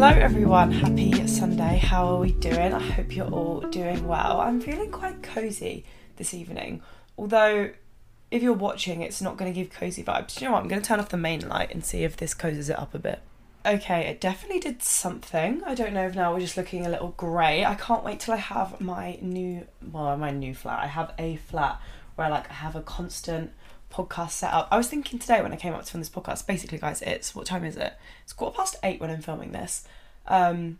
Hello, everyone. Happy Sunday. How are we doing? I hope you're all doing well. I'm feeling quite cozy this evening, although if you're watching, it's not going to give cozy vibes. You know what? I'm going to turn off the main light and see if this cozies it up a bit. Okay, it definitely did something. I don't know if now we're just looking a little grey. I can't wait till I have my new, well, my new flat. I have a flat where like I have a constant podcast set up. I was thinking today when I came up to film this podcast, basically, guys, it's what time is it? It's quarter past eight when I'm filming this. Um,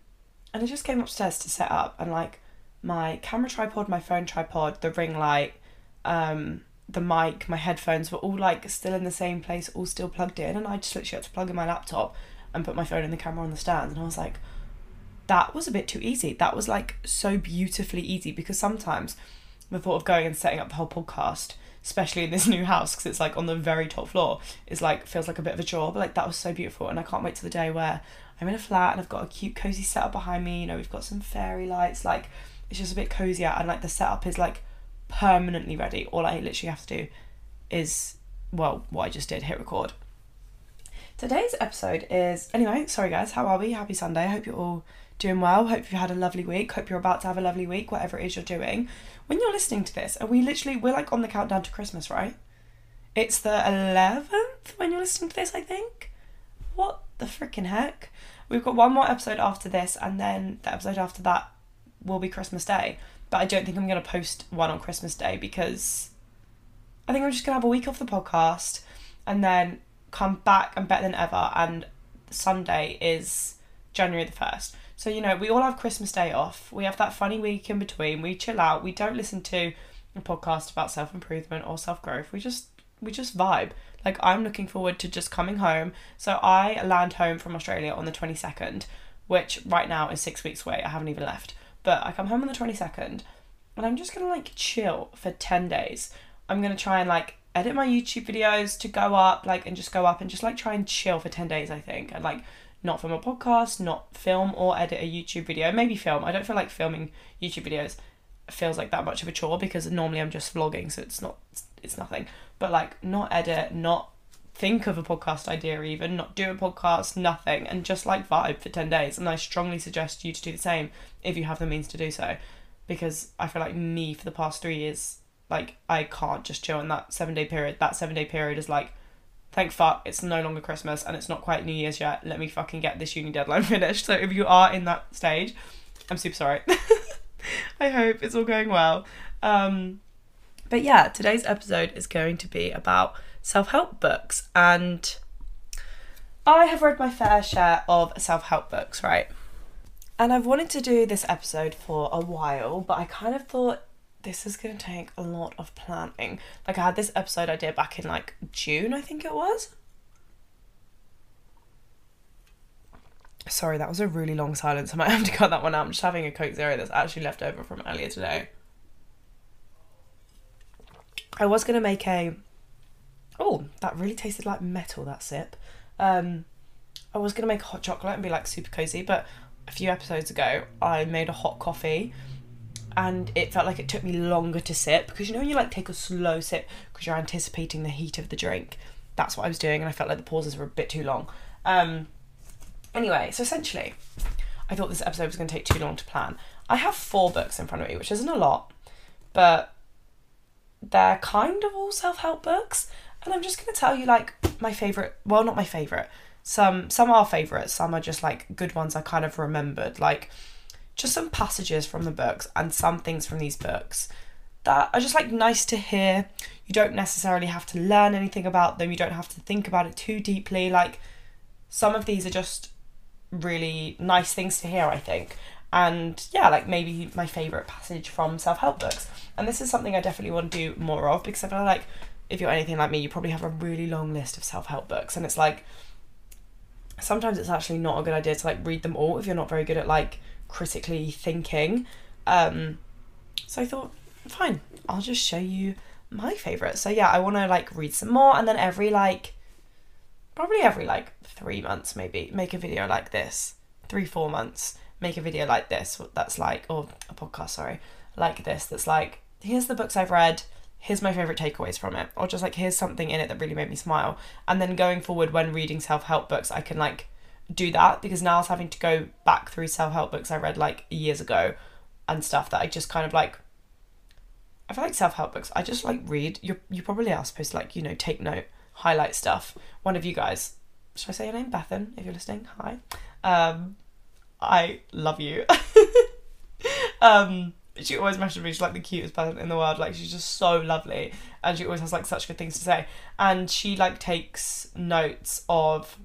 and I just came upstairs to set up, and like my camera tripod, my phone tripod, the ring light, um, the mic, my headphones were all like still in the same place, all still plugged in, and I just literally had to plug in my laptop and put my phone and the camera on the stand, and I was like, that was a bit too easy. That was like so beautifully easy. Because sometimes the thought of going and setting up the whole podcast especially in this new house because it's like on the very top floor is like feels like a bit of a chore. But like that was so beautiful. And i can't wait to the day where i'm in a flat and i've got a cute cozy setup behind me you know we've got some fairy lights like it's just a bit cozier and like the setup is like permanently ready. All i literally have to do is well what i just did hit record. Today's episode is anyway sorry guys how are we? Happy sunday. I hope you're all doing well. Hope you've had a lovely week. Hope you're about to have a lovely week whatever it is you're doing. When you're listening to this, are we literally we're like on the countdown to Christmas, right? It's the 11th when you're listening to this, I think. What the freaking heck? We've got one more episode after this, and then the episode after that will be Christmas Day. But I don't think I'm going to post one on Christmas Day because I think I'm just going to have a week off the podcast and then come back and better than ever. And Sunday is January the 1st. So, you know, we all have Christmas Day off. We have that funny week in between. We chill out. We don't listen to a podcast about self improvement or self growth. We just we just vibe. Like I'm looking forward to just coming home. So I land home from Australia on the 22nd, which right now is 6 weeks away. I haven't even left. But I come home on the 22nd and I'm just going to like chill for 10 days. I'm going to try and like edit my YouTube videos to go up like and just go up and just like try and chill for 10 days I think and like not film a podcast, not film or edit a YouTube video. Maybe film. I don't feel like filming YouTube videos feels like that much of a chore because normally I'm just vlogging, so it's not it's nothing. But like not edit, not think of a podcast idea even, not do a podcast, nothing, and just like vibe for 10 days. And I strongly suggest you to do the same if you have the means to do so. Because I feel like me for the past three years, like I can't just chill in that seven day period. That seven day period is like thank fuck it's no longer Christmas and it's not quite New Year's yet. Let me fucking get this uni deadline finished. So if you are in that stage, I'm super sorry. I hope it's all going well. Um, but yeah, today's episode is going to be about self help books. And I have read my fair share of self help books, right? And I've wanted to do this episode for a while, but I kind of thought this is going to take a lot of planning. Like I had this episode idea back in like June, I think it was. Sorry, that was a really long silence. I might have to cut that one out. I'm just having a Coke Zero that's actually left over from earlier today. I was going to make a. Oh, that really tasted like metal, that sip. Um, I was going to make a hot chocolate and be like super cozy, but a few episodes ago I made a hot coffee and it felt like it took me longer to sip because you know when you like take a slow sip because you're anticipating the heat of the drink that's what i was doing and i felt like the pauses were a bit too long um anyway so essentially i thought this episode was going to take too long to plan i have four books in front of me which isn't a lot but they're kind of all self-help books and i'm just going to tell you like my favorite well not my favorite some some are favorites some are just like good ones i kind of remembered like just some passages from the books and some things from these books that are just like nice to hear. You don't necessarily have to learn anything about them, you don't have to think about it too deeply. Like some of these are just really nice things to hear, I think. And yeah, like maybe my favourite passage from self help books. And this is something I definitely want to do more of because I feel like if you're anything like me, you probably have a really long list of self help books. And it's like sometimes it's actually not a good idea to like read them all if you're not very good at like critically thinking. Um, so I thought, fine, I'll just show you my favorite. So yeah, I want to like read some more, and then every like, probably every like three months, maybe make a video like this. Three four months, make a video like this. That's like, or a podcast, sorry, like this. That's like, here's the books I've read. Here's my favorite takeaways from it, or just like here's something in it that really made me smile. And then going forward, when reading self help books, I can like do that because now I was having to go back through self help books I read like years ago and stuff that I just kind of like I feel like self help books I just like read. You you probably are supposed to like, you know, take note, highlight stuff. One of you guys, should I say your name? Bethan, if you're listening. Hi. Um I love you. um she always messages me she's like the cutest person in the world like she's just so lovely and she always has like such good things to say. And she like takes notes of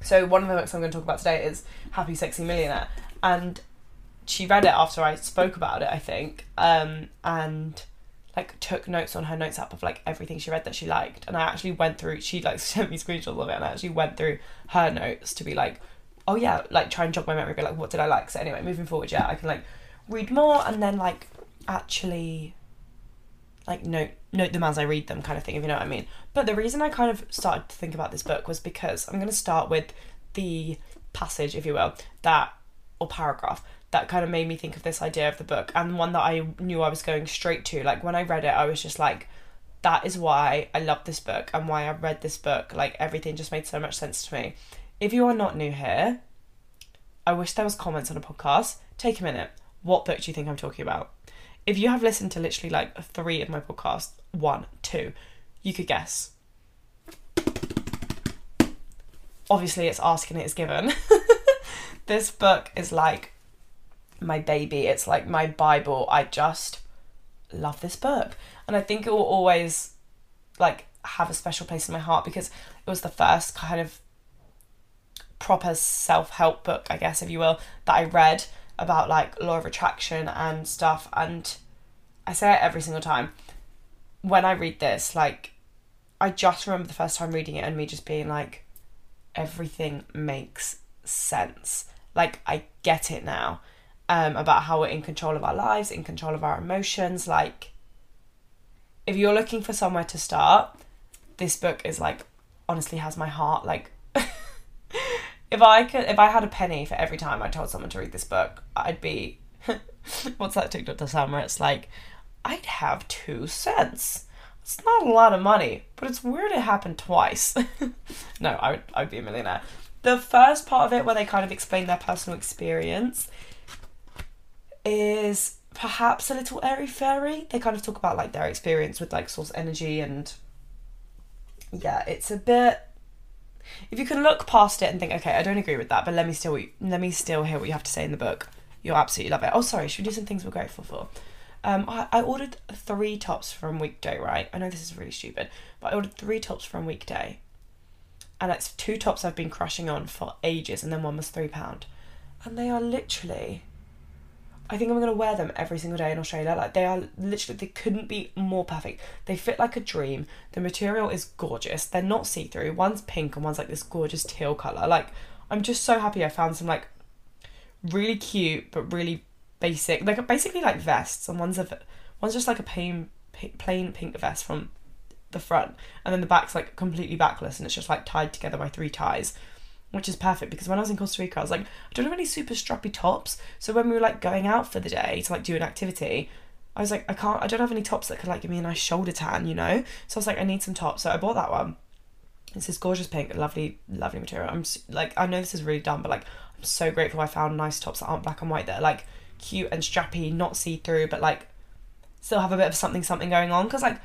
so one of the books i'm going to talk about today is happy sexy millionaire and she read it after i spoke about it i think um and like took notes on her notes app of like everything she read that she liked and i actually went through she like sent me screenshots of it and i actually went through her notes to be like oh yeah like try and jog my memory be like what did i like? So anyway moving forward yeah i can like read more and then like actually like note note them as I read them kind of thing if you know what I mean. But the reason I kind of started to think about this book was because I'm to start with the passage if you will that or paragraph that kind of made me think of this idea of the book and one that I knew I was going straight to like when I read it I was just like that is why I love this book and why I read this book like everything just made so much sense to me. If you are not new here, I wish there was comments on a podcast. Take a minute what book do you think I'm talking about? If you have listened to literally like three of my podcasts, one, two, you could guess. Obviously, it's Ask and It Is Given. this book is like my baby. It's like my Bible. I just love this book. And I think it will always like have a special place in my heart because it was the first kind of proper self-help book, I guess if you will, that I read about like law of attraction and stuff and I say it every single time. When I read this like I just remember the first time reading it and me just being like everything makes sense. Like I get it now um about how we're in control of our lives in control of our emotions like if you're looking for somewhere to start this book is like honestly has my heart like if I could, if I had a penny for every time I told someone to read this book, I'd be, what's that TikTok to where it's like, I'd have two cents. It's not a lot of money, but it's weird it happened twice. no, I would, I would be a millionaire. The first part of it, where they kind of explain their personal experience, is perhaps a little airy fairy. They kind of talk about like their experience with like source energy and yeah, it's a bit if you can look past it and think, okay, I don't agree with that, but let me still let me still hear what you have to say in the book. You'll absolutely love it. Oh, sorry, should we do some things we're grateful for? Um, I, I ordered three tops from Weekday, right? I know this is really stupid, but I ordered three tops from Weekday, and it's two tops I've been crushing on for ages, and then one was three pound, and they are literally I think I'm gonna wear them every single day in Australia. Like they are literally they couldn't be more perfect. They fit like a dream. The material is gorgeous. They're not see-through. One's pink and one's like this gorgeous teal colour. Like I'm just so happy I found some like really cute but really basic like basically like vests and one's a one's just like a plain plain pink vest from the front and then the back's like completely backless and it's just like tied together by three ties which is perfect because when I was in Costa Rica, I was like, I don't have any super strappy tops. So when we were like going out for the day to like do an activity, I was like, I can't, I don't have any tops that could like give me a nice shoulder tan, you know? So I was like, I need some tops. So I bought that one. It's this gorgeous pink, lovely, lovely material. I'm like, I know this is really dumb, but like, I'm so grateful I found nice tops that aren't black and white that are like cute and strappy, not see through, but like still have a bit of something, something going on. Because like,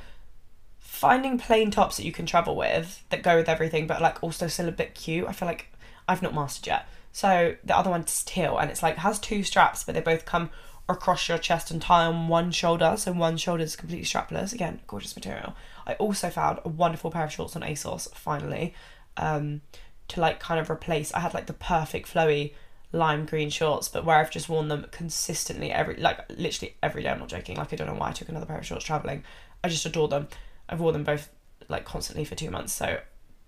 finding plain tops that you can travel with that go with everything, but like also still a bit cute, I feel like I've not mastered yet. So the other one's teal, and it's like has two straps, but they both come across your chest and tie on one shoulder. So one shoulder is completely strapless. Again, gorgeous material. I also found a wonderful pair of shorts on ASOS finally, um, to like kind of replace. I had like the perfect flowy lime green shorts, but where I've just worn them consistently every like literally every day. I'm not joking. Like I don't know why I took another pair of shorts traveling. I just adore them. I've worn them both like constantly for two months, so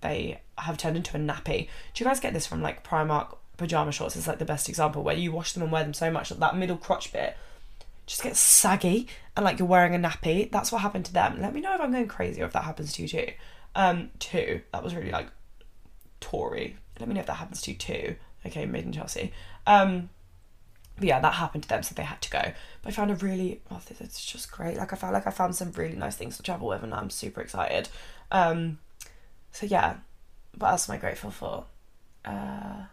they have turned into a nappy. Do you guys get this from like Primark pajama shorts? It's like the best example where you wash them and wear them so much that that middle crotch bit just gets saggy and like you're wearing a nappy. That's what happened to them. Let me know if I'm going crazy or if that happens to you too. Um, two. That was really like Tory. Let me know if that happens to you too. Okay, made in Chelsea. Um, but yeah, that happened to them, so they had to go. But I found a really, oh, it's just great. Like I felt like I found some really nice things to travel with, and I'm super excited. Um, so yeah, what else am I grateful for? Uh,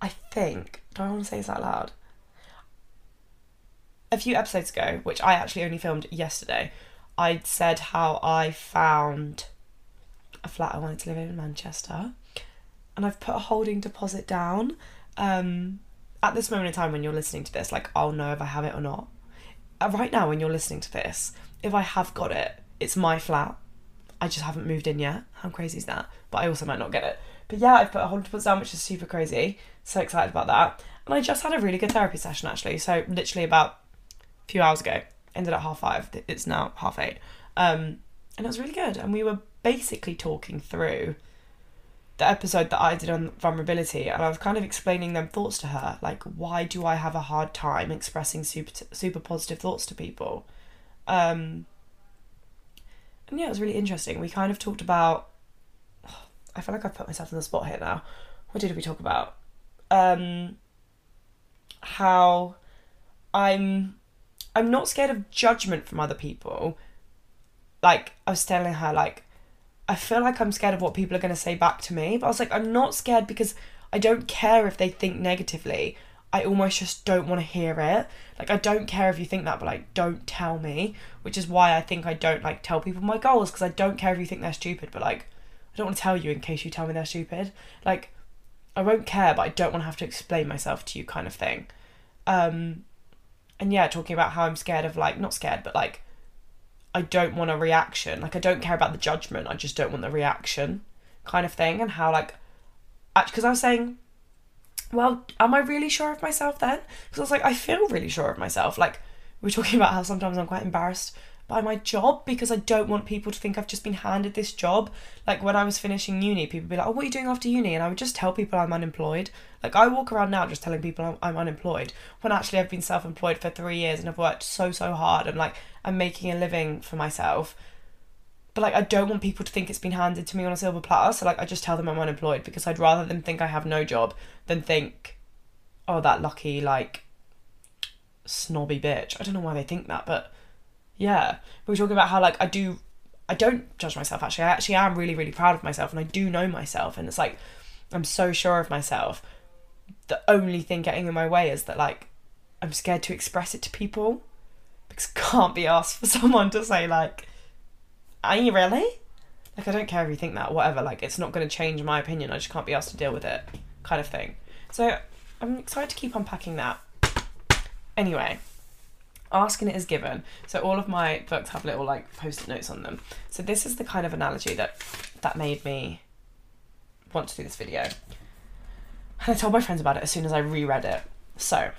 I think, do I want to say this out loud? A few episodes ago, which I actually only filmed yesterday, I said how I found a flat I wanted to live in in Manchester, and I've put a holding deposit down. Um, at this moment in time, when you're listening to this, like I'll know if I have it or not. Uh, right now, when you're listening to this, if I have got it, it's my flat. I just haven't moved in yet. How crazy is that? But I also might not get it. But yeah, I've put a holding deposit down, which is super crazy. So excited about that. And I just had a really good therapy session actually. So literally about a few hours ago. Ended at half five. It's now half eight. Um, and it was really good. And we were basically talking through the episode that I did on vulnerability, and I was kind of explaining them thoughts to her, like why do I have a hard time expressing super super positive thoughts to people, um, and yeah, it was really interesting. We kind of talked about. I feel like I've put myself in the spot here now. What did we talk about? Um, how I'm I'm not scared of judgment from other people. Like I was telling her, like I feel like I'm scared of what people are going to say back to me. But I was like, I'm not scared because I don't care if they think negatively. I almost just don't want to hear it. Like, I don't care if you think that, but like, don't tell me. Which is why I think I don't like tell people my goals because I don't care if you think they're stupid, but like, I don't want to tell you in case you tell me they're stupid. Like, I won't care, but I don't want to have to explain myself to you, kind of thing. Um, and yeah, talking about how I'm scared of like, not scared, but like, I don't want a reaction. Like I don't care about the judgment. I just don't want the reaction, kind of thing. And how like, because I was saying, well, am I really sure of myself then? Because I was like, I feel really sure of myself. Like we are talking about how sometimes I'm quite embarrassed by my job because I don't want people to think I've just been handed this job. Like when I was finishing uni, people would be like, "Oh, what are you doing after uni?" And I would just tell people I'm unemployed. Like I walk around now just telling people I'm, I'm unemployed when actually I've been self-employed for three years and I've worked so so hard and like I'm making a living for myself. But like I don't want people to think it's been handed to me on a silver platter. So like I just tell them I'm unemployed because I'd rather them think I have no job than think, "Oh, that lucky like." snobby bitch. I don't know why they think that, but yeah we were talking about how like i do i don't judge myself actually i actually am really really proud of myself and i do know myself and it's like i'm so sure of myself the only thing getting in my way is that like i'm scared to express it to people because can't be asked for someone to say like are you really like i don't care if you think that whatever like it's not going to change my opinion i just can't be asked to deal with it kind of thing so i'm excited to keep unpacking that anyway Ask and It Is Given. So all of my books have little like post-it notes on them. So this is the kind of analogy that that made me want to do this video. And I told my friends about it as soon as I reread it. So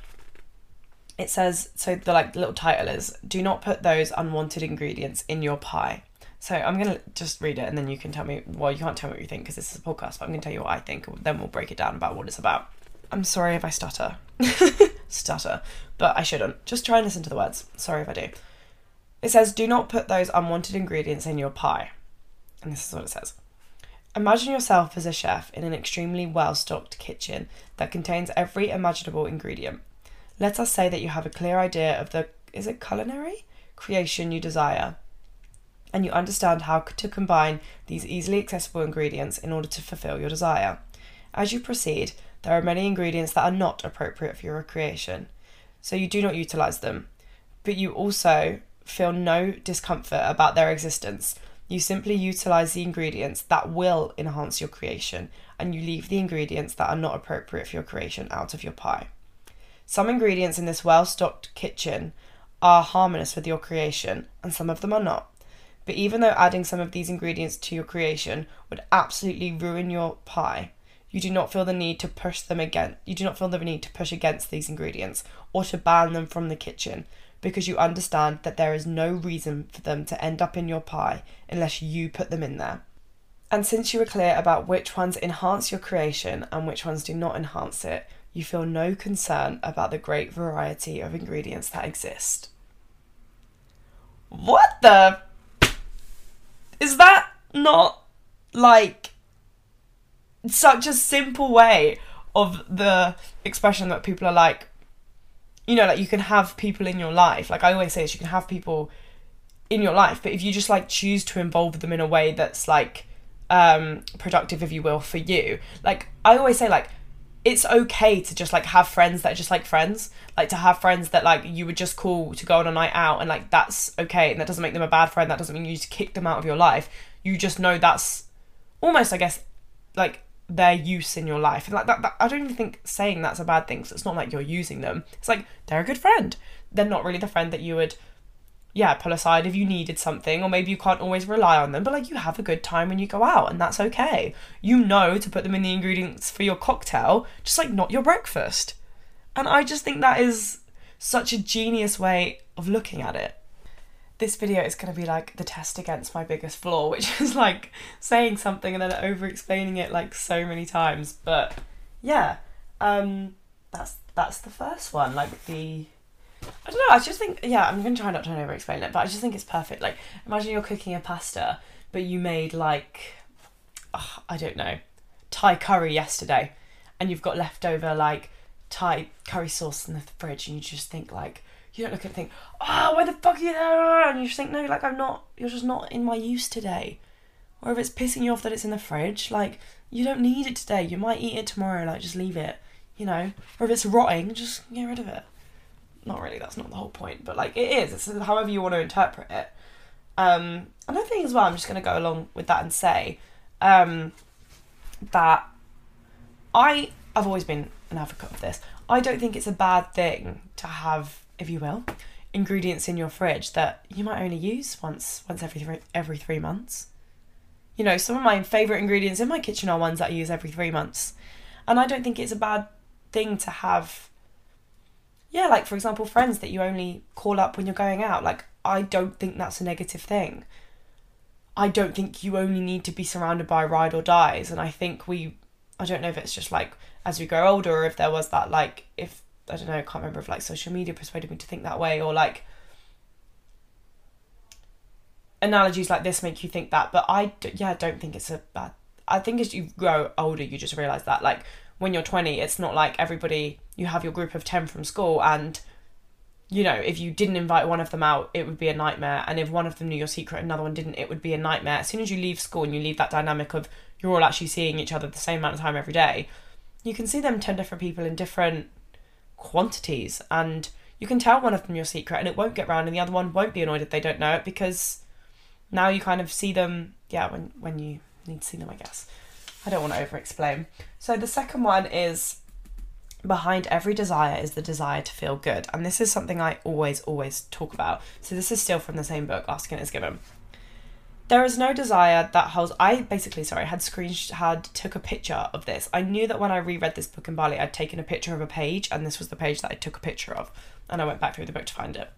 it says so the like little title is do not put those unwanted ingredients in your pie. So I'm gonna just read it and then you can tell me. Well, you can't tell me what you think because this is a podcast, but I'm gonna tell you what I think. Then we'll break it down about what it's about. I'm sorry if I stutter. stutter, but I shouldn't. Just try and listen to the words. Sorry if I do. It says, Do not put those unwanted ingredients in your pie. And this is what it says. Imagine yourself as a chef in an extremely well stocked kitchen that contains every imaginable ingredient. Let us say that you have a clear idea of the, is it culinary? Creation you desire. And you understand how to combine these easily accessible ingredients in order to fulfill your desire. As you proceed, there are many ingredients that are not appropriate for your creation, so you do not utilize them. But you also feel no discomfort about their existence. You simply utilize the ingredients that will enhance your creation, and you leave the ingredients that are not appropriate for your creation out of your pie. Some ingredients in this well stocked kitchen are harmonious with your creation, and some of them are not. But even though adding some of these ingredients to your creation would absolutely ruin your pie, you do not feel the need to push them again. You do not feel the need to push against these ingredients or to ban them from the kitchen because you understand that there is no reason for them to end up in your pie unless you put them in there. And since you are clear about which ones enhance your creation and which ones do not enhance it, you feel no concern about the great variety of ingredients that exist. What the? Is that not like such a simple way of the expression that people are like you know like you can have people in your life? Like i always say this you can have people in your life but if you just like choose to involve them in a way that's like um productive if you will for you like i always say like it's okay to just like have friends that are just like friends. Like to have friends that like you would just call to go on a night out and like that's okay and that doesn't make them a bad friend that doesn't mean you just kick them out of your life. You just know that's almost i guess like their use in your life. And like that, that i don't even think saying that's a bad thing so it's not like you're using them. It's like they're a good friend. They're not really the friend that you would yeah, pull aside if you needed something, or maybe you can't always rely on them, but like you have a good time when you go out, and that's okay. You know to put them in the ingredients for your cocktail, just like not your breakfast. And I just think that is such a genius way of looking at it. This video is going to be like the test against my biggest flaw, which is like saying something and then over explaining it like so many times. But yeah, um, that's that's the first one, like the I don't know. I just think, yeah, I'm going to try not to over explain it, but I just think it's perfect. Like, imagine you're cooking a pasta, but you made like, oh, I don't know, Thai curry yesterday, and you've got leftover like Thai curry sauce in the fridge, and you just think like, you don't look at it and think, ah, oh, why the fuck are you there? And you just think, no, like I'm not, you're just not in my use today. Or if it's pissing you off that it's in the fridge, like you don't need it today. You might eat it tomorrow. Like just leave it, you know. Or if it's rotting, just get rid of it not really that's not the whole point but like it is it's however you want to interpret it. Um and i think as well i'm just going to go along with that and say um that i i've always been an advocate of this. I don't think it's a bad thing to have if you will ingredients in your fridge that you might only use once once every three, every 3 months. You know some of my favorite ingredients in my kitchen are ones that i use every 3 months. And i don't think it's a bad thing to have yeah, like for example, friends that you only call up when you're going out. Like, I don't think that's a negative thing. I don't think you only need to be surrounded by ride or dies. And I think we, I don't know if it's just like as we grow older or if there was that, like, if, I don't know, I can't remember if like social media persuaded me to think that way or like analogies like this make you think that. But I, yeah, I don't think it's a bad, I think as you grow older, you just realize that, like, when you're 20, it's not like everybody, you have your group of 10 from school and you know, if you didn't invite one of them out, it would be a nightmare. And if one of them knew your secret, another one didn't, it would be a nightmare. As soon as you leave school and you leave that dynamic of you're all actually seeing each other the same amount of time every day, you can see them 10 different people in different quantities. And you can tell one of them your secret and it won't get round, and the other one won't be annoyed if they don't know it because now you kind of see them, yeah, when, when you need to see them, I guess. I don't want to over explain. So the second one is behind every desire is the desire to feel good. And this is something I always, always talk about. So this is still from the same book, Ask and It Is Given. There is no desire that holds. I basically, sorry, had screen had took a picture of this. I knew that when I reread this book in Bali, I'd taken a picture of a page, and this was the page that I took a picture of, and I went back through the book to find it.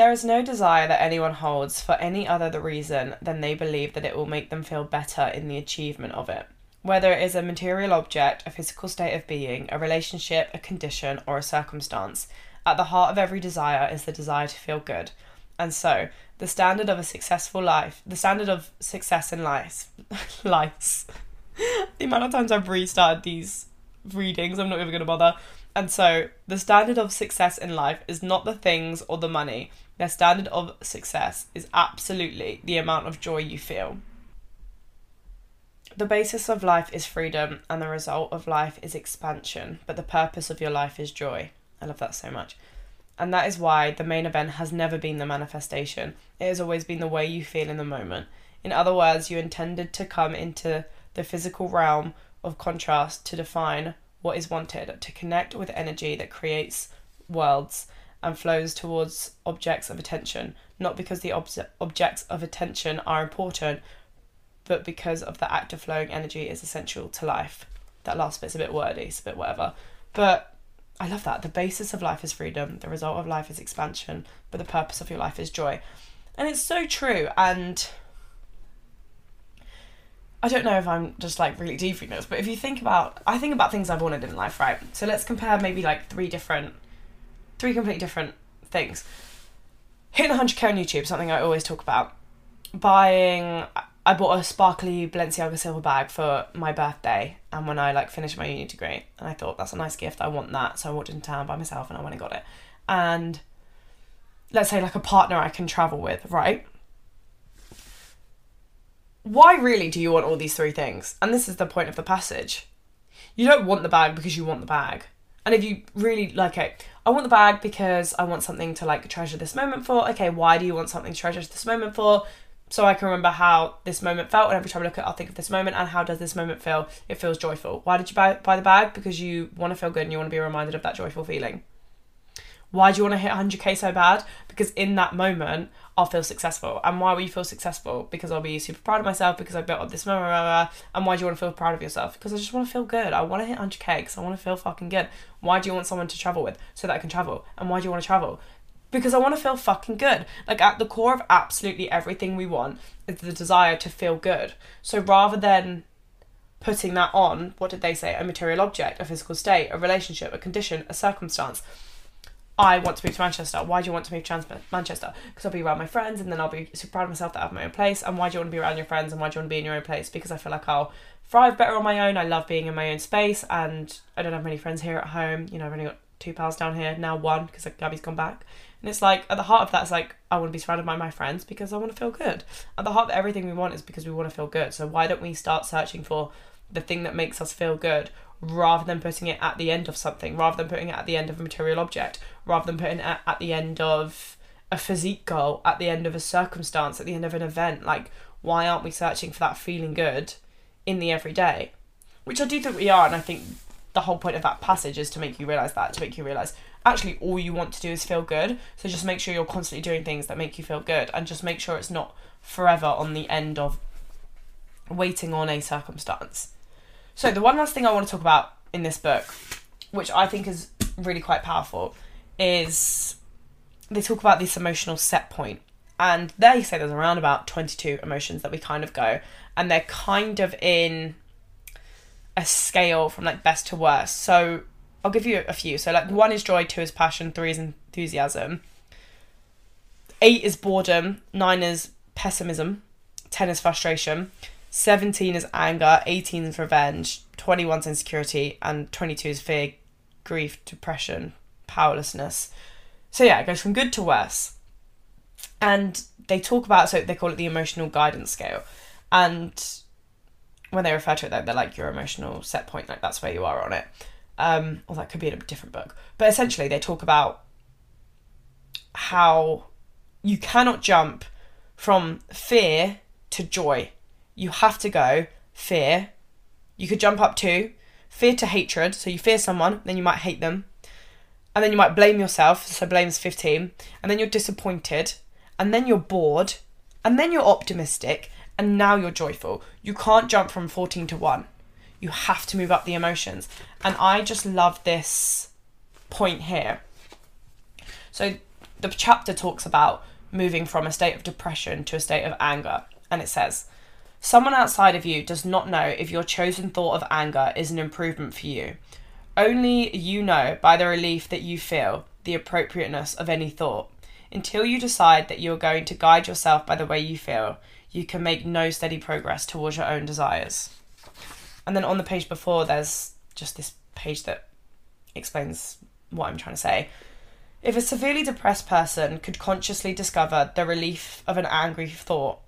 There is no desire that anyone holds for any other the reason than they believe that it will make them feel better in the achievement of it. Whether it is a material object, a physical state of being, a relationship, a condition, or a circumstance, at the heart of every desire is the desire to feel good. And so, the standard of a successful life, the standard of success in life, lives. the amount of times I've restarted these readings, I'm not even going to bother. And so, the standard of success in life is not the things or the money. Their standard of success is absolutely the amount of joy you feel. The basis of life is freedom, and the result of life is expansion, but the purpose of your life is joy. I love that so much. And that is why the main event has never been the manifestation, it has always been the way you feel in the moment. In other words, you intended to come into the physical realm of contrast to define what is wanted, to connect with energy that creates worlds and flows towards objects of attention, not because the ob- objects of attention are important, but because of the act of flowing energy is essential to life. That last bit's a bit wordy, it's a bit whatever. But I love that. The basis of life is freedom, the result of life is expansion, but the purpose of your life is joy. And it's so true. And I don't know if I'm just like really deep in this, but if you think about, I think about things I've wanted in life, right? So let's compare maybe like three different, three completely different things. Hitting 100k on YouTube, something I always talk about. Buying, I bought a sparkly Balenciaga silver bag for my birthday, and when I like finished my uni degree, and I thought that's a nice gift, I want that, so I walked into town by myself and I went and got it. And let's say like a partner I can travel with, right? why really do you want all these three things? And this is the point of the passage. you don't want the bag because you want the bag. And if you really like it, I want the bag because I want something to like treasure this moment for. Okay, why do you want something to treasure this moment for? So I can remember how this moment felt, and every time I look at it, I'll think of this moment and how does this moment feel? It feels joyful. Why did you buy, buy the bag? Because you want to feel good and you want to be reminded of that joyful feeling. Why do you want to hit 100k so bad? Because in that moment, I'll feel successful. And why will you feel successful? Because I'll be super proud of myself because I built up this blah. And why do you want to feel proud of yourself? Because I just want to feel good. I want to hit 100k because I want to feel fucking good. Why do you want someone to travel with? So that I can travel. And why do you want to travel? Because I want to feel fucking good. Like at the core of absolutely everything we want is the desire to feel good. So rather than putting that on, what did they say? A material object, a physical state, a relationship, a condition, a circumstance I want to move to Manchester. Why do you want to move to Manchester? Because I'll be around my friends and then I'll be super proud of myself that I have my own place. And why do you want to be around your friends and why do you want to be in your own place? Because I feel like I'll thrive better on my own. I love being in my own space and I don't have many friends here at home. You know, I've only got two pals down here, now one because Gabby's gone back. And it's like, at the heart of that, it's like, I want to be surrounded by my friends because I want to feel good. At the heart of everything we want is because we want to feel good. So why don't we start searching for the thing that makes us feel good rather than putting it at the end of something, rather than putting it at the end of a material object, rather than putting it at the end of a physique goal, at the end of a circumstance, at the end of an event. Like, why aren't we searching for that feeling good in the everyday? Which I do think we are, and I think the whole point of that passage is to make you realize that, to make you realize actually all you want to do is feel good. So just make sure you're constantly doing things that make you feel good, and just make sure it's not forever on the end of waiting on a circumstance. So the one last thing I want to talk about in this book, which I think is really quite powerful, is they talk about this emotional set point. And they say there's around about 22 emotions that we kind of go, and they're kind of in a scale from like best to worst. So I'll give you a few. So like one is joy, two is passion, three is enthusiasm, eight is boredom, nine is pessimism, ten is frustration, 17 is anger, 18 is revenge, 21 is insecurity, and 22 is fear, grief, depression, powerlessness. So yeah, it goes from good to worse. And they talk about so they call it the emotional guidance scale. And when they refer to it, they're like your emotional set point, like that's where you are on it. Um, or that could be in a different book. But essentially, they talk about how you cannot jump from fear to joy you have to go fear. You could jump up to fear to hatred. So you fear someone, then you might hate them. And then you might blame yourself. So blame is 15. And then you're disappointed. And then you're bored. And then you're optimistic. And now you're joyful. You can't jump from 14 to 1. You have to move up the emotions. And I just love this point here. So the chapter talks about moving from a state of depression to a state of anger. And it says, Someone outside of you does not know if your chosen thought of anger is an improvement for you. Only you know by the relief that you feel the appropriateness of any thought. Until you decide that you are going to guide yourself by the way you feel, you can make no steady progress towards your own desires. And then on the page before, there's just this page that explains what I'm trying to say. If a severely depressed person could consciously discover the relief of an angry thought,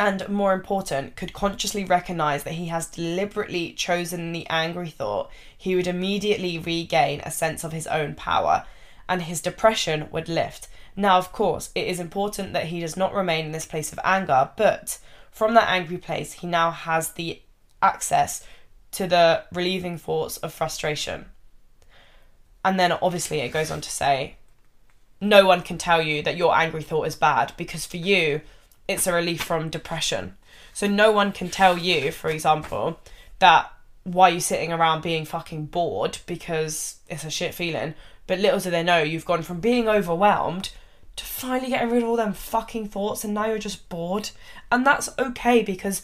and more important, could consciously recognize that he has deliberately chosen the angry thought, he would immediately regain a sense of his own power and his depression would lift. Now, of course, it is important that he does not remain in this place of anger, but from that angry place, he now has the access to the relieving thoughts of frustration. And then obviously it goes on to say, no one can tell you that your angry thought is bad because for you, it's a relief from depression. So no one can tell you, for example, that why you're sitting around being fucking bored because it's a shit feeling. But little do they know you've gone from being overwhelmed to finally getting rid of all them fucking thoughts and now you're just bored. And that's okay because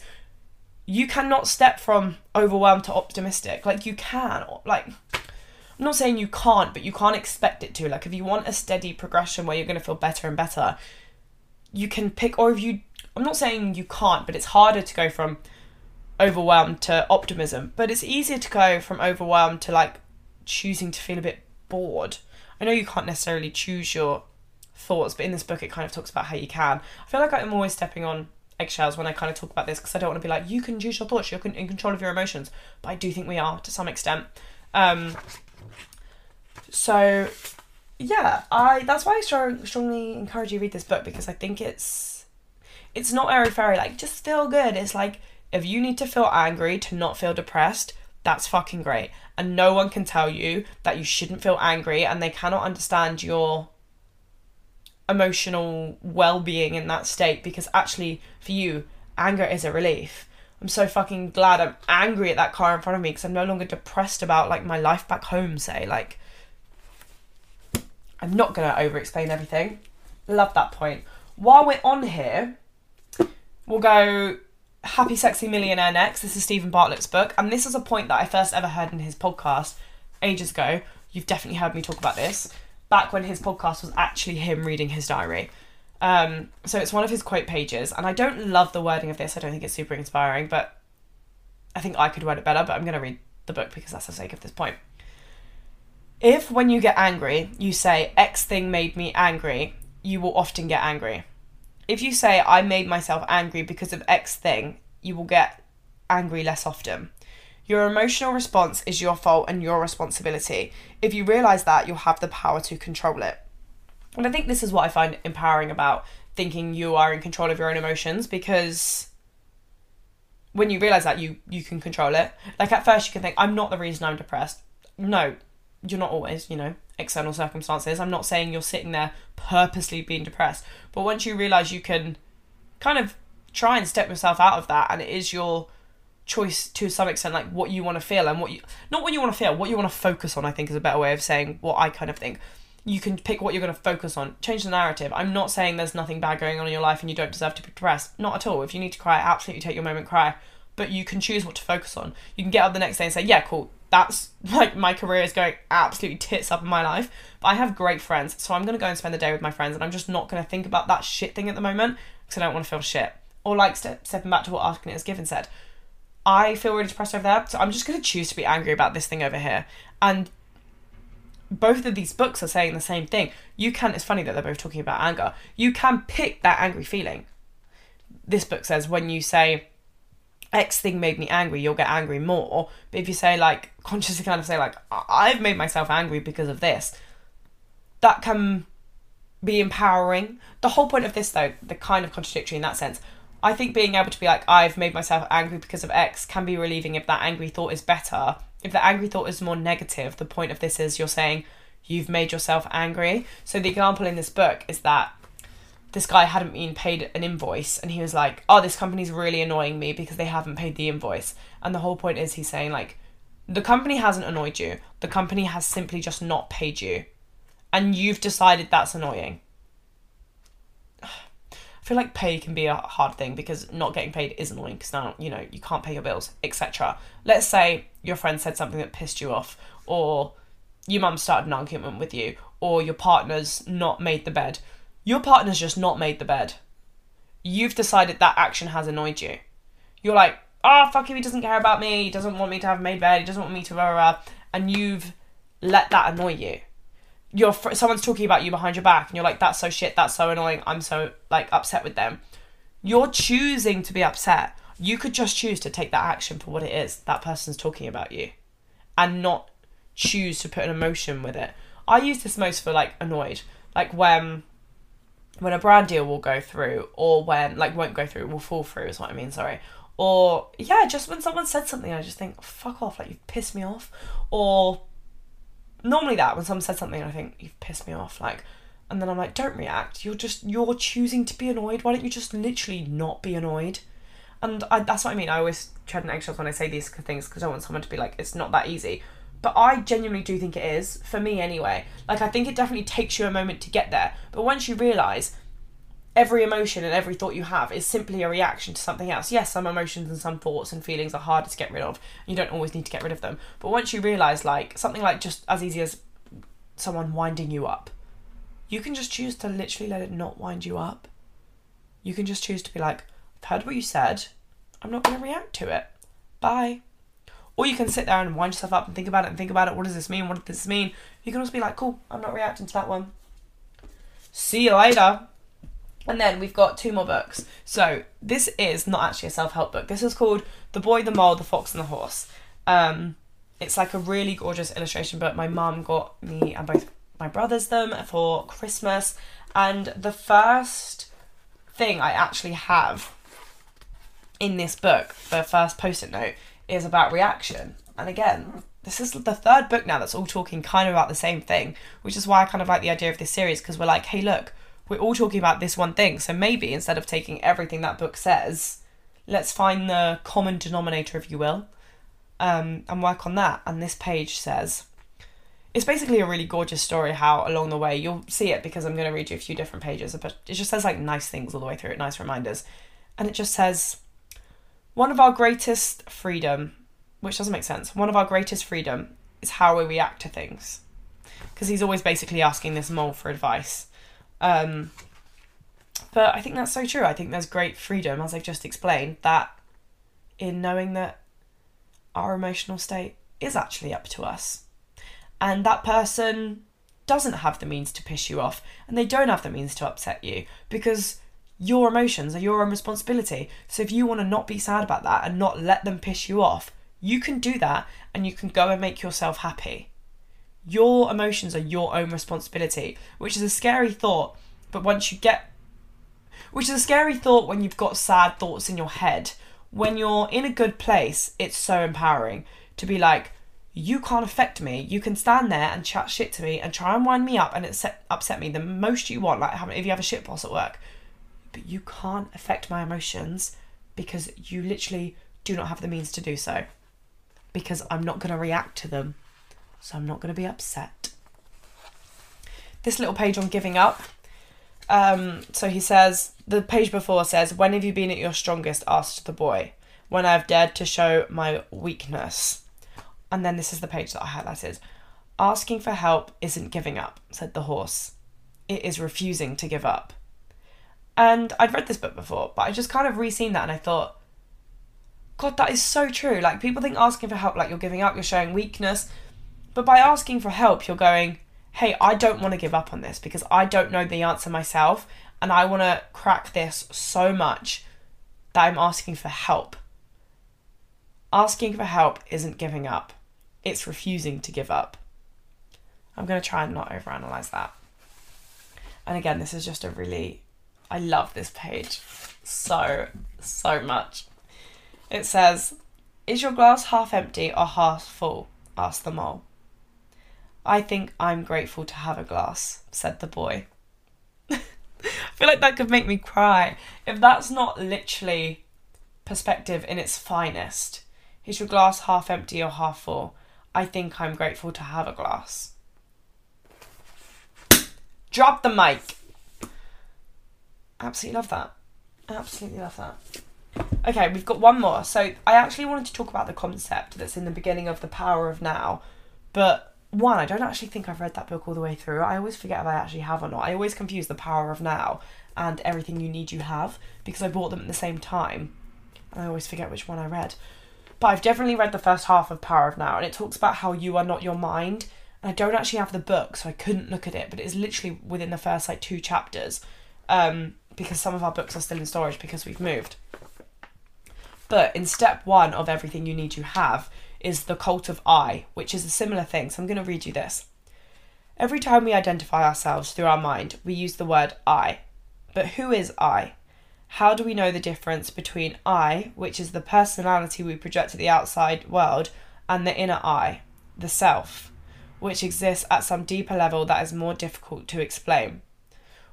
you cannot step from overwhelmed to optimistic. Like you can. Like I'm not saying you can't, but you can't expect it to. Like if you want a steady progression where you're to feel better and better, you can pick, or if you, I'm not saying you can't, but it's harder to go from overwhelmed to optimism, but it's easier to go from overwhelmed to like choosing to feel a bit bored. I know you can't necessarily choose your thoughts, but in this book it kind of talks about how you can. I feel like I'm always stepping on eggshells when I kind of talk about this because I don't want to be like, you can choose your thoughts, you're in control of your emotions. But I do think we are to some extent. Um, so, yeah, I that's why I strong, strongly encourage you read this book because I think it's it's not airy fairy like just feel good. It's like if you need to feel angry to not feel depressed, that's fucking great. And no one can tell you that you shouldn't feel angry and they cannot understand your emotional well-being in that state because actually for you anger is a relief i'm so fucking glad i'm angry at that car in front of me because i'm no longer depressed about like my life back home say like i'm not going to over explain everything love that point while we're on here we'll go happy sexy millionaire next this is Steven Bartlett's book and this is a point that i first ever heard in his podcast ages ago you've definitely heard me talk about this back when his podcast was actually him reading his diary. Um, so it's one of his quote pages, and I don't love the wording of this. I don't think it's super inspiring, but I think I could word it better. But I'm going to read the book because that's the sake of this point. If when you get angry, you say X thing made me angry, you will often get angry. If you say I made myself angry because of X thing, you will get angry less often. Your emotional response is your fault and your responsibility. If you realize that, you'll have the power to control it. And I think this is what I find empowering about thinking you are in control of your own emotions because when you realize that you you can control it. Like at first you can think I'm not the reason I'm depressed. No, you're not always, you know, external circumstances. I'm not saying you're sitting there purposely being depressed, but once you realize you can kind of try and step yourself out of that and it is your choice to some extent like what you want to feel and what you not what you want to feel what you want to focus on i think is a better way of saying what i kind of think. You can pick what you're going to focus on. Change the narrative. I'm not saying there's nothing bad going on in your life and you don't deserve to be depressed. Not at all. If you need to cry absolutely take your moment cry. But you can choose what to focus on. You can get up the next day and say yeah cool that's like my career is going absolutely tits up in my life but i have great friends so i'm to go and spend the day with my friends and i'm just not to think about that shit thing at the moment because i don't want to feel shit or like step, stepping back to what Arkin has given said I feel really depressed over there, so I'm just to choose to be angry about this thing over here. And both of these books are saying the same thing. You can, it's funny that they're both talking about anger. You can pick that angry feeling. This book says when you say, X thing made me angry, you'll get angry more. But if you say, like, consciously kind of say, like, I've made myself angry because of this, that can be empowering. The whole point of this, though, the kind of contradictory in that sense, I think being able to be like, I've made myself angry because of X can be relieving if that angry thought is better. If the angry thought is more negative, the point of this is you're saying you've made yourself angry. So the example in this book is that this guy hadn't been paid an invoice and he was like, Oh, this company's really annoying me because they haven't paid the invoice. And the whole point is he's saying, like, the company hasn't annoyed you, the company has simply just not paid you. And you've decided that's annoying. I feel like pay can be a hard thing because not getting paid is annoying because now you know you can't pay your bills etc let's say your friend said something that pissed you off or your mum started an argument with you or your partner's not made the bed. Your partner's just not made the bed. You've decided that action has annoyed you. You're like oh fuck if he doesn't care about me he doesn't want me to have made bed he doesn't want me to blah, blah, and you've let that annoy you. You're fr- someone's talking about you behind your back and you're like that's so shit that's so annoying i'm so like upset with them. You're choosing to be upset. You could just choose to take that action for what it is that person's talking about you and not choose to put an emotion with it. I use this most for like annoyed. Like when when a brand deal will go through or when like won't go through will fall through is what i mean sorry or yeah just when someone said something i just think fuck off like you've pissed me off or normally that when someone said something, I think you've pissed me off, like, and then I'm like, don't react. You're just you're choosing to be annoyed. Why don't you just literally not be annoyed? And I, that's what I mean. I always tread on eggshells when I say these things because I want someone to be like, it's not that easy. But I genuinely do think it is for me anyway. Like I think it definitely takes you a moment to get there. But once you realise every emotion and every thought you have is simply a reaction to something else. Yes, some emotions and some thoughts and feelings are harder to get rid of. You don't always need to get rid of them. But once you realize, like, something like just as easy as someone winding you up, you can just choose to literally let it not wind you up. You can just choose to be like, I've heard what you said. I'm not going to react to it. Bye. Or you can sit there and wind yourself up and think about it and think about it. What does this mean? What does this mean? You can also be like, cool, I'm not reacting to that one. See you later. And then we've got two more books. So this is not actually a self help book. This is called The Boy, the Mole, the Fox, and the Horse. Um, it's like a really gorgeous illustration book. My mum got me and both my brothers them for Christmas. And the first thing I actually have in this book, the first post it note, is about reaction. And again, this is the third book now that's all talking kind of about the same thing, which is why I kind of like the idea of this series because we're like, hey, look, we're all talking about this one thing. So maybe instead of taking everything that book says, let's find the common denominator, if you will, um, and work on that. And this page says, it's basically a really gorgeous story how along the way you'll see it because I'm going to read you a few different pages, but it just says like nice things all the way through it, nice reminders. And it just says, one of our greatest freedom, which doesn't make sense, one of our greatest freedom is how we react to things. Because he's always basically asking this mole for advice. Um, but I think that's so true. I think there's great freedom, as I've just explained, that in knowing that our emotional state is actually up to us. And that person doesn't have the means to piss you off, and they don't have the means to upset you because your emotions are your own responsibility. So if you want to not be sad about that and not let them piss you off, you can do that and you can go and make yourself happy. Your emotions are your own responsibility, which is a scary thought, but once you get which is a scary thought when you've got sad thoughts in your head. When you're in a good place, it's so empowering to be like, you can't affect me. You can stand there and chat shit to me and try and wind me up and upset, upset me the most you want. Like if you have a shit boss at work, but you can't affect my emotions because you literally do not have the means to do so. Because I'm not going to react to them. So I'm not going to be upset. This little page on giving up. Um, so he says, the page before says, When have you been at your strongest? asked the boy. When I have dared to show my weakness. And then this is the page that I highlighted. Asking for help isn't giving up, said the horse. It is refusing to give up. And I'd read this book before, but I just kind of re-seen that and I thought, God, that is so true. Like people think asking for help, like you're giving up, you're showing weakness. But by asking for help, you're going, hey, I don't want to give up on this because I don't know the answer myself and I want to crack this so much that I'm asking for help. Asking for help isn't giving up, it's refusing to give up. I'm going to try and not overanalyze that. And again, this is just a really I love this page so, so much. It says, Is your glass half empty or half full? asked the mole. I think I'm grateful to have a glass, said the boy. I feel like that could make me cry. If that's not literally perspective in its finest, is your glass half empty or half full? I think I'm grateful to have a glass. Drop the mic. Absolutely love that. Absolutely love that. Okay, we've got one more. So I actually wanted to talk about the concept that's in the beginning of The Power of Now, but one, I don't actually think I've read that book all the way through. I always forget if I actually have or not. I always confuse The Power of Now and Everything You Need You Have because I bought them at the same time. And I always forget which one I read. But I've definitely read the first half of Power of Now, and it talks about how you are not your mind. And I don't actually have the book, so I couldn't look at it, but it's literally within the first like two chapters. Um, because some of our books are still in storage because we've moved. But in step one of everything you need you have is the cult of I, which is a similar thing. So I'm going to read you this. Every time we identify ourselves through our mind, we use the word I. But who is I? How do we know the difference between I, which is the personality we project to the outside world, and the inner I, the self, which exists at some deeper level that is more difficult to explain?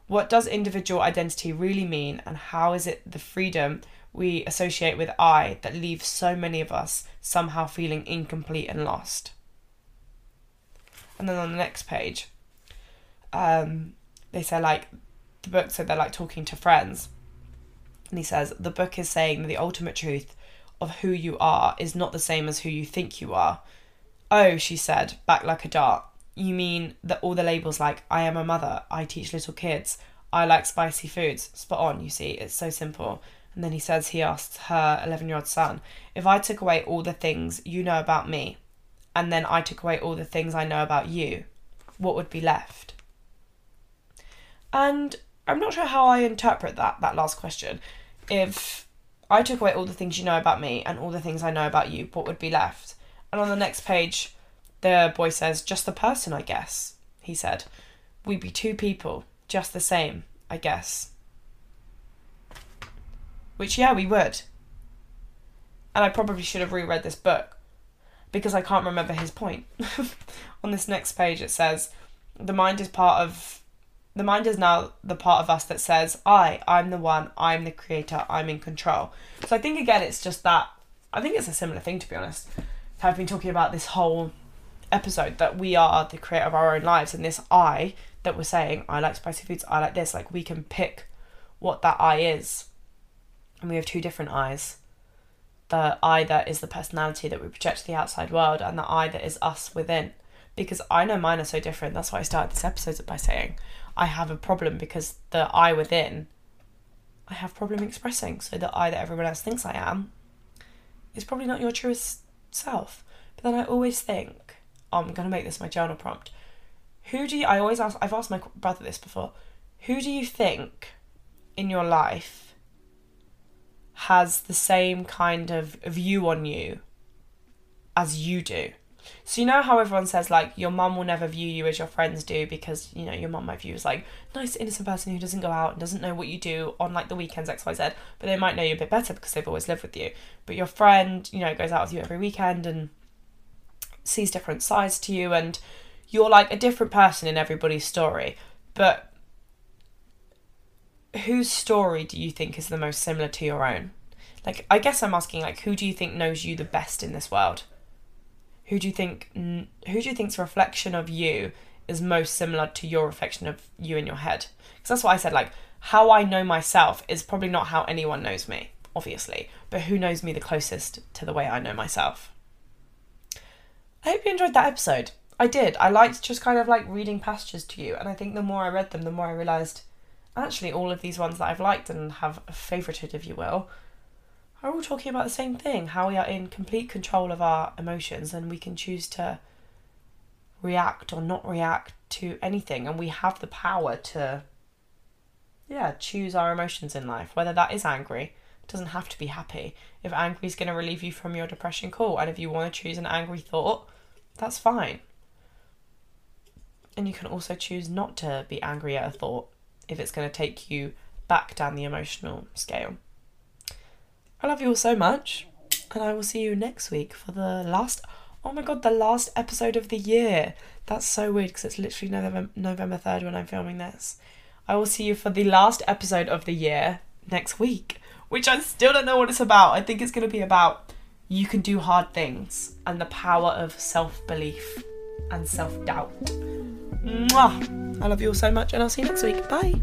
What does individual identity really mean, and how is it the freedom we associate with I that leaves so many of us somehow feeling incomplete and lost? And then on the next page, um, they say, like, the book said they're like talking to friends. And he says, the book is saying that the ultimate truth of who you are is not the same as who you think you are. Oh, she said, back like a dart you mean that all the labels like I am a mother, I teach little kids, I like spicy foods. Spot on, you see, it's so simple. And then he says he asked her 11 year old son, If I took away all the things you know about me, and then I took away all the things I know about you, what would be left? And I'm not sure how I interpret that that last question. If I took away all the things you know about me and all the things I know about you, what would be left? And on the next page, the boy says, "Just the person, I guess." He said, "We'd be two people, just the same, I guess." Which yeah, we would. And I probably should have reread this book because I can't remember his point. on this next page it says, "The mind is part of the mind is now the part of us that says, I, I'm the one, I'm the creator, I'm in control. So I think again, it's just that, I think it's a similar thing to be honest. I've been talking about this whole episode that we are the creator of our own lives and this I that we're saying, I like spicy foods, I like this, like we can pick what that I is. And we have two different eyes. The I that is the personality that we project to the outside world and the I that is us within. Because I know mine are so different. That's why I started this episode by saying I have a problem because the I within, I have problem expressing. So the I that everyone else thinks I am is probably not your truest self. But then I always think, oh, I'm gonna make this my journal prompt. Who do you? I always ask. I've asked my brother this before. Who do you think in your life has the same kind of view on you as you do? So you know how everyone says like your mum will never view you as your friends do because you know your mum might view you as like nice innocent person who doesn't go out and doesn't know what you do on like the weekends X Y Z, but they might know you a bit better because they've always lived with you. But your friend, you know, goes out with you every weekend and sees different sides to you, and you're like a different person in everybody's story. But whose story do you think is the most similar to your own? Like, I guess I'm asking, like, who do you think knows you the best in this world? who do you think who do you think's reflection of you is most similar to your reflection of you in your head because that's what i said like how i know myself is probably not how anyone knows me obviously but who knows me the closest to the way i know myself i hope you enjoyed that episode i did i liked just kind of like reading passages to you and i think the more i read them the more i realized actually all of these ones that i've liked and have favorited if you will are all talking about the same thing how we are in complete control of our emotions and we can choose to react or not react to anything. And we have the power to yeah choose our emotions in life. Whether that is angry doesn't have to be happy. If angry is going to relieve you from your depression cool. And if you want to choose an angry thought that's fine. And you can also choose not to be angry at a thought if it's going to take you back down the emotional scale I love you all so much, and I will see you next week for the last. Oh my god, the last episode of the year. That's so weird because it's literally November November third when I'm filming this. I will see you for the last episode of the year next week, which I still don't know what it's about. I think it's going to be about you can do hard things and the power of self belief and self doubt. I love you all so much, and I'll see you next week. Bye.